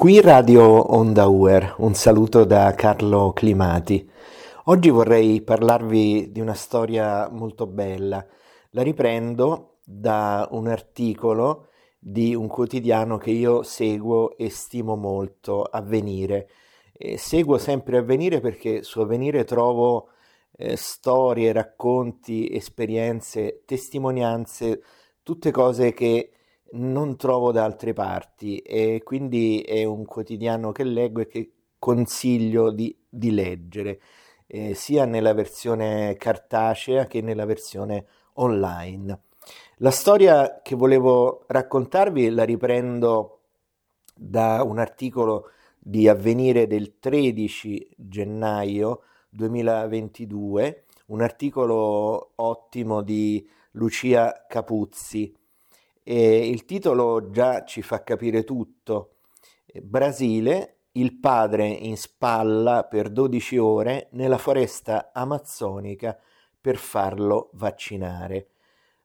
Qui Radio Onda Uer, un saluto da Carlo Climati. Oggi vorrei parlarvi di una storia molto bella. La riprendo da un articolo di un quotidiano che io seguo e stimo molto, Avvenire. E seguo sempre Avvenire perché su Avvenire trovo eh, storie, racconti, esperienze, testimonianze, tutte cose che non trovo da altre parti e quindi è un quotidiano che leggo e che consiglio di, di leggere, eh, sia nella versione cartacea che nella versione online. La storia che volevo raccontarvi la riprendo da un articolo di Avvenire del 13 gennaio 2022, un articolo ottimo di Lucia Capuzzi e il titolo già ci fa capire tutto. Brasile, il padre in spalla per 12 ore nella foresta amazzonica per farlo vaccinare.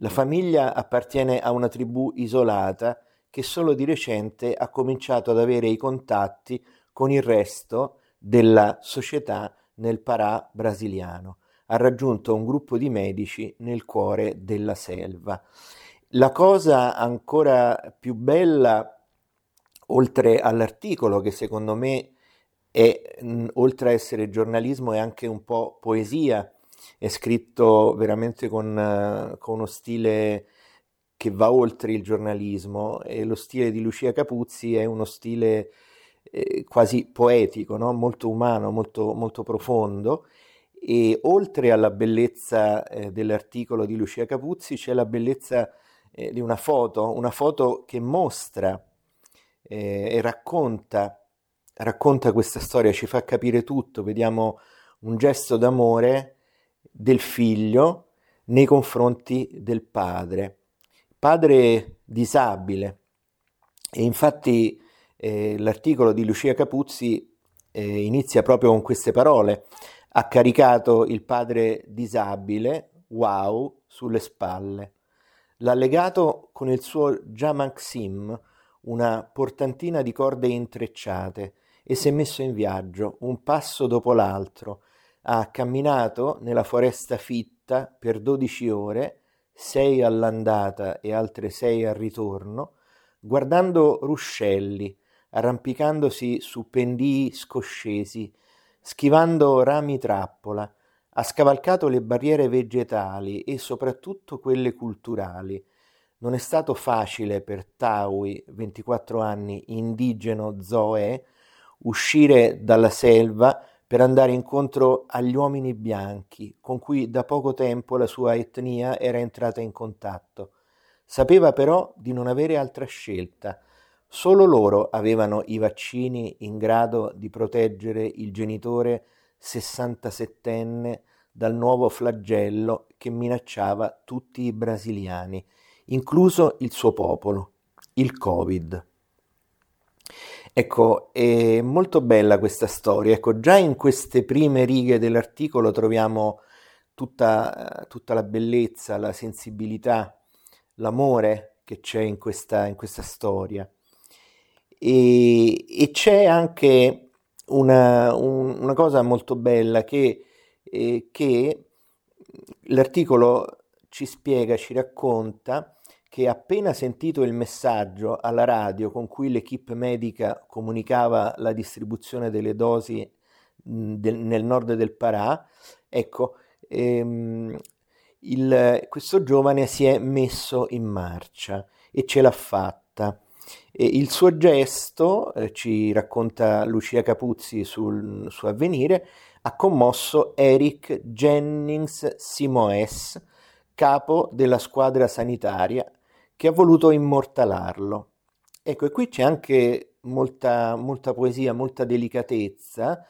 La famiglia appartiene a una tribù isolata che solo di recente ha cominciato ad avere i contatti con il resto della società nel Parà brasiliano. Ha raggiunto un gruppo di medici nel cuore della selva. La cosa ancora più bella, oltre all'articolo, che secondo me è, oltre a essere giornalismo, è anche un po' poesia, è scritto veramente con, uh, con uno stile che va oltre il giornalismo e lo stile di Lucia Capuzzi è uno stile eh, quasi poetico, no? molto umano, molto, molto profondo e oltre alla bellezza eh, dell'articolo di Lucia Capuzzi c'è la bellezza eh, di una foto, una foto che mostra eh, e racconta, racconta questa storia, ci fa capire tutto, vediamo un gesto d'amore del figlio nei confronti del padre, padre disabile. E infatti eh, l'articolo di Lucia Capuzzi eh, inizia proprio con queste parole. Ha caricato il padre disabile, wow, sulle spalle. L'ha legato con il suo Jamaxim, una portantina di corde intrecciate, e si è messo in viaggio, un passo dopo l'altro. Ha camminato nella foresta fitta per dodici ore, sei all'andata e altre sei al ritorno, guardando ruscelli, arrampicandosi su pendii scoscesi, schivando rami trappola, ha scavalcato le barriere vegetali e soprattutto quelle culturali. Non è stato facile per Taui, 24 anni, indigeno Zoe, uscire dalla selva per andare incontro agli uomini bianchi con cui da poco tempo la sua etnia era entrata in contatto. Sapeva però di non avere altra scelta. Solo loro avevano i vaccini in grado di proteggere il genitore 67enne dal nuovo flagello che minacciava tutti i brasiliani, incluso il suo popolo, il Covid. Ecco, è molto bella questa storia. Ecco, già in queste prime righe dell'articolo troviamo tutta, tutta la bellezza, la sensibilità, l'amore che c'è in questa, in questa storia. E, e c'è anche una, un, una cosa molto bella che, eh, che l'articolo ci spiega, ci racconta che appena sentito il messaggio alla radio con cui l'equipe medica comunicava la distribuzione delle dosi mh, del, nel nord del Parà, ecco, ehm, il, questo giovane si è messo in marcia e ce l'ha fatta. E il suo gesto, eh, ci racconta Lucia Capuzzi sul, su Avvenire, ha commosso Eric Jennings Simoes, capo della squadra sanitaria, che ha voluto immortalarlo. Ecco, e qui c'è anche molta, molta poesia, molta delicatezza,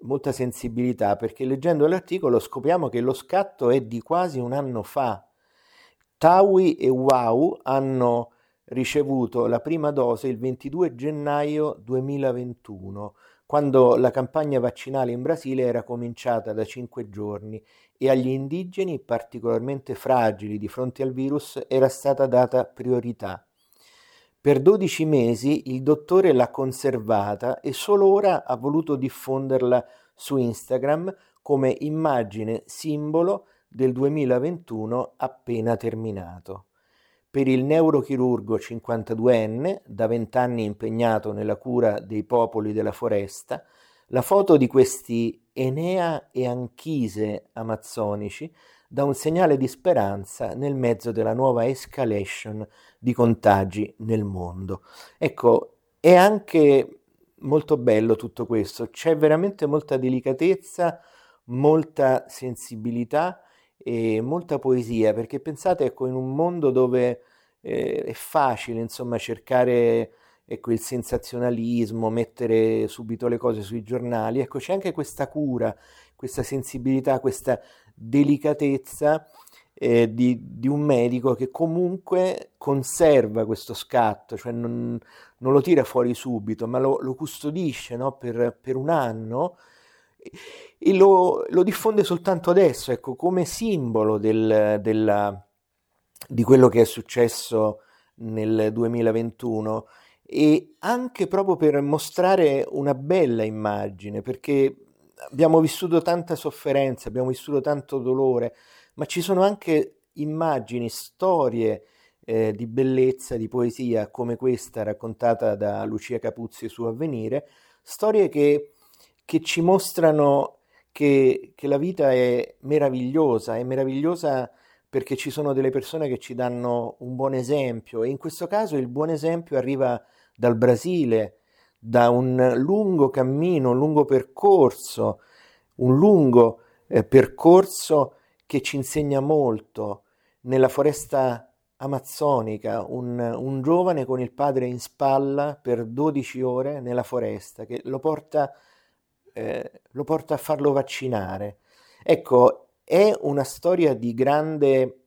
molta sensibilità, perché leggendo l'articolo scopriamo che lo scatto è di quasi un anno fa. Tawi e Wow hanno ricevuto la prima dose il 22 gennaio 2021, quando la campagna vaccinale in Brasile era cominciata da cinque giorni e agli indigeni particolarmente fragili di fronte al virus era stata data priorità. Per 12 mesi il dottore l'ha conservata e solo ora ha voluto diffonderla su Instagram come immagine simbolo del 2021 appena terminato. Per il neurochirurgo 52enne, da vent'anni impegnato nella cura dei popoli della foresta, la foto di questi Enea e Anchise amazzonici dà un segnale di speranza nel mezzo della nuova escalation di contagi nel mondo. Ecco, è anche molto bello tutto questo, c'è veramente molta delicatezza, molta sensibilità e molta poesia, perché pensate, ecco, in un mondo dove eh, è facile, insomma, cercare ecco, il sensazionalismo, mettere subito le cose sui giornali, ecco, c'è anche questa cura, questa sensibilità, questa delicatezza eh, di, di, un medico che comunque conserva questo scatto, cioè non, non lo tira fuori subito, ma lo, lo custodisce no? per, per, un anno lo, lo, diffonde soltanto adesso, ecco, come simbolo del, della, di quello che è successo nel 2021 e anche proprio per mostrare una bella immagine, perché abbiamo vissuto tanta sofferenza, abbiamo vissuto tanto dolore, ma ci sono anche immagini, storie eh, di bellezza, di poesia come questa raccontata da Lucia Capuzzi su Avvenire, storie che, che ci mostrano che, che, la vita è meravigliosa, è meravigliosa perché ci sono delle persone che ci danno un buon esempio e in questo caso il buon esempio arriva dal Brasile, da un lungo cammino, un lungo percorso, un lungo eh, percorso che ci insegna molto. Nella foresta amazzonica, un, un, giovane con il padre in spalla per 12 ore nella foresta che lo porta, eh, lo porta a farlo vaccinare. Ecco, è una storia di grande,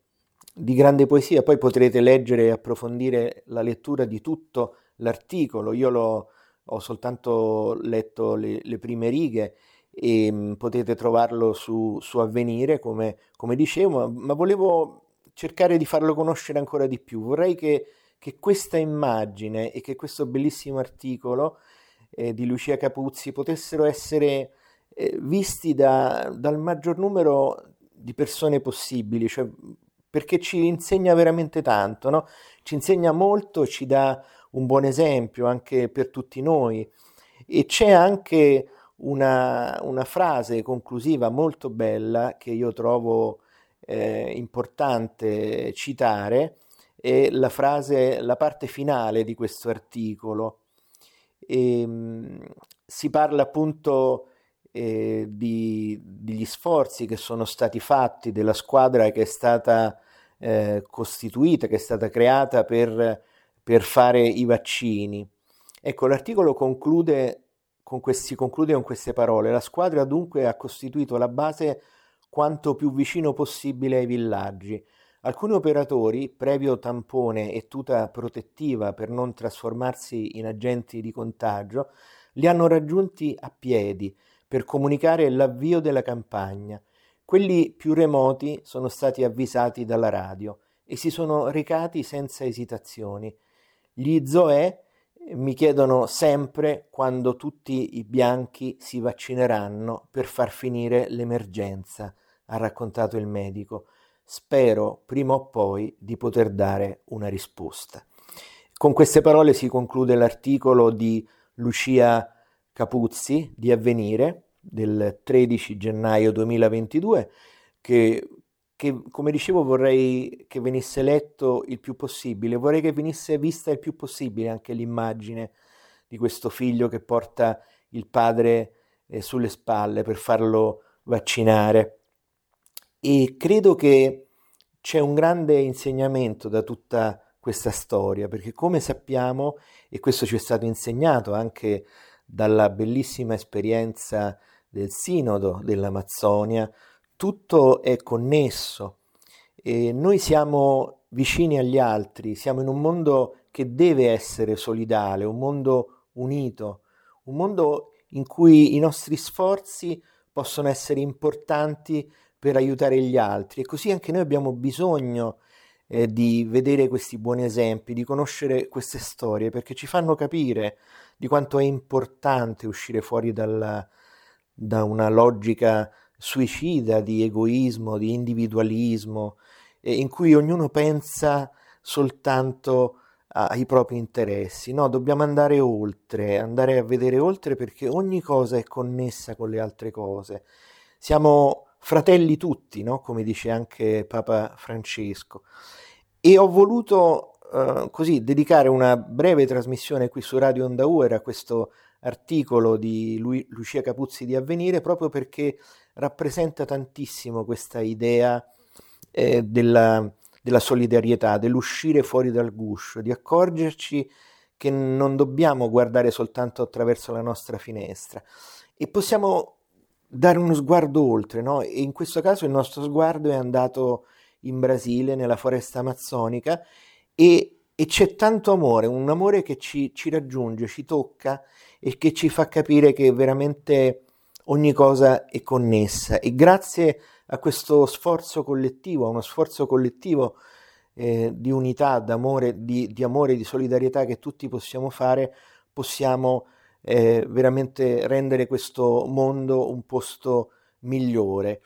di grande poesia, poi potrete leggere e approfondire la lettura di tutto l'articolo, io l'ho ho soltanto letto le, le prime righe e mh, mm, potete trovarlo su, su Avvenire, come, come dicevo, ma, ma, volevo cercare di farlo conoscere ancora di più. Vorrei che, che questa immagine e che questo bellissimo articolo eh, di Lucia Capuzzi potessero essere eh, visti da, dal maggior numero di persone possibili, cioè, perché ci insegna veramente tanto, no? ci insegna molto, ci dà un buon esempio anche per tutti noi. E c'è anche una, una frase conclusiva molto bella che io trovo eh, importante citare, è la frase, la parte finale di questo articolo. E, ehm, si parla appunto eh, di, degli sforzi che sono stati fatti della squadra che è stata eh, costituita, che è stata creata per per fare i vaccini. Ecco, l'articolo conclude con questi, conclude con queste parole. La squadra dunque ha costituito la base quanto più vicino possibile ai villaggi. Alcuni operatori, previo tampone e tuta protettiva per non trasformarsi in agenti di contagio, li hanno raggiunti a piedi per comunicare l'avvio della campagna. Quelli più remoti sono stati avvisati dalla radio e si sono recati senza esitazioni. Gli Zoe mi chiedono sempre quando tutti i bianchi si vaccineranno per far finire l'emergenza, ha raccontato il medico. Spero prima o poi di poter dare una risposta. Con queste parole si conclude l'articolo di Lucia Capuzzi di Avvenire del 13 gennaio 2022 che che come dicevo vorrei che venisse letto il più possibile, vorrei che venisse vista il più possibile anche l'immagine di questo figlio che porta il padre eh, sulle spalle per farlo vaccinare. E credo che c'è un grande insegnamento da tutta questa storia, perché come sappiamo, e questo ci è stato insegnato anche dalla bellissima esperienza del Sinodo dell'Amazzonia, tutto è connesso. E noi siamo vicini agli altri, siamo in un mondo che deve essere solidale, un mondo unito, un mondo in cui i nostri sforzi possono essere importanti per aiutare gli altri e così anche noi abbiamo bisogno eh, di vedere questi buoni esempi, di conoscere queste storie, perché ci fanno capire di quanto è importante uscire fuori dalla, da una logica suicida di egoismo, di individualismo, eh, in cui ognuno pensa soltanto ai propri interessi. No, dobbiamo andare oltre, andare a vedere oltre perché ogni cosa è connessa con le altre cose. Siamo fratelli tutti, no? come dice anche Papa Francesco. E ho voluto uh, così dedicare una breve trasmissione qui su Radio Onda Uera a questo articolo di Lu- Lucia Capuzzi di Avvenire proprio perché rappresenta tantissimo questa idea eh, della, della solidarietà, dell'uscire fuori dal guscio, di accorgerci che non dobbiamo guardare soltanto attraverso la nostra finestra e possiamo dare uno sguardo oltre, no? E in questo caso il nostro sguardo è andato in Brasile, nella foresta amazzonica, e, e c'è tanto amore, un amore che ci, ci, raggiunge, ci tocca e che ci fa capire che veramente ogni cosa è connessa. E grazie a questo sforzo collettivo, a uno sforzo collettivo eh, di unità, d'amore, di, di amore, di solidarietà che tutti possiamo fare, possiamo eh, veramente rendere questo mondo un posto migliore.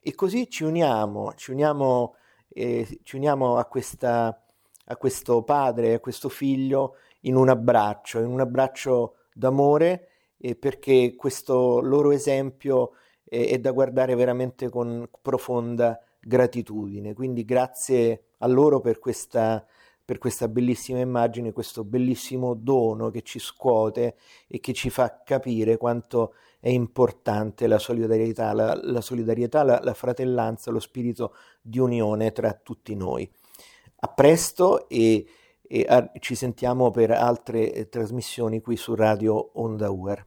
E così ci uniamo, ci uniamo, eh, ci uniamo a, questa, a questo padre, a questo figlio in un abbraccio, in un abbraccio d'amore, eh, perché questo loro esempio è, è da guardare veramente con profonda gratitudine. Quindi grazie a loro per questa per questa bellissima immagine, questo bellissimo dono che ci scuote e che ci fa capire quanto è importante la solidarietà, la, la solidarietà, la, la fratellanza, lo spirito di unione tra tutti noi. A presto e, e a, ci sentiamo per altre eh, trasmissioni qui su Radio Onda Uer.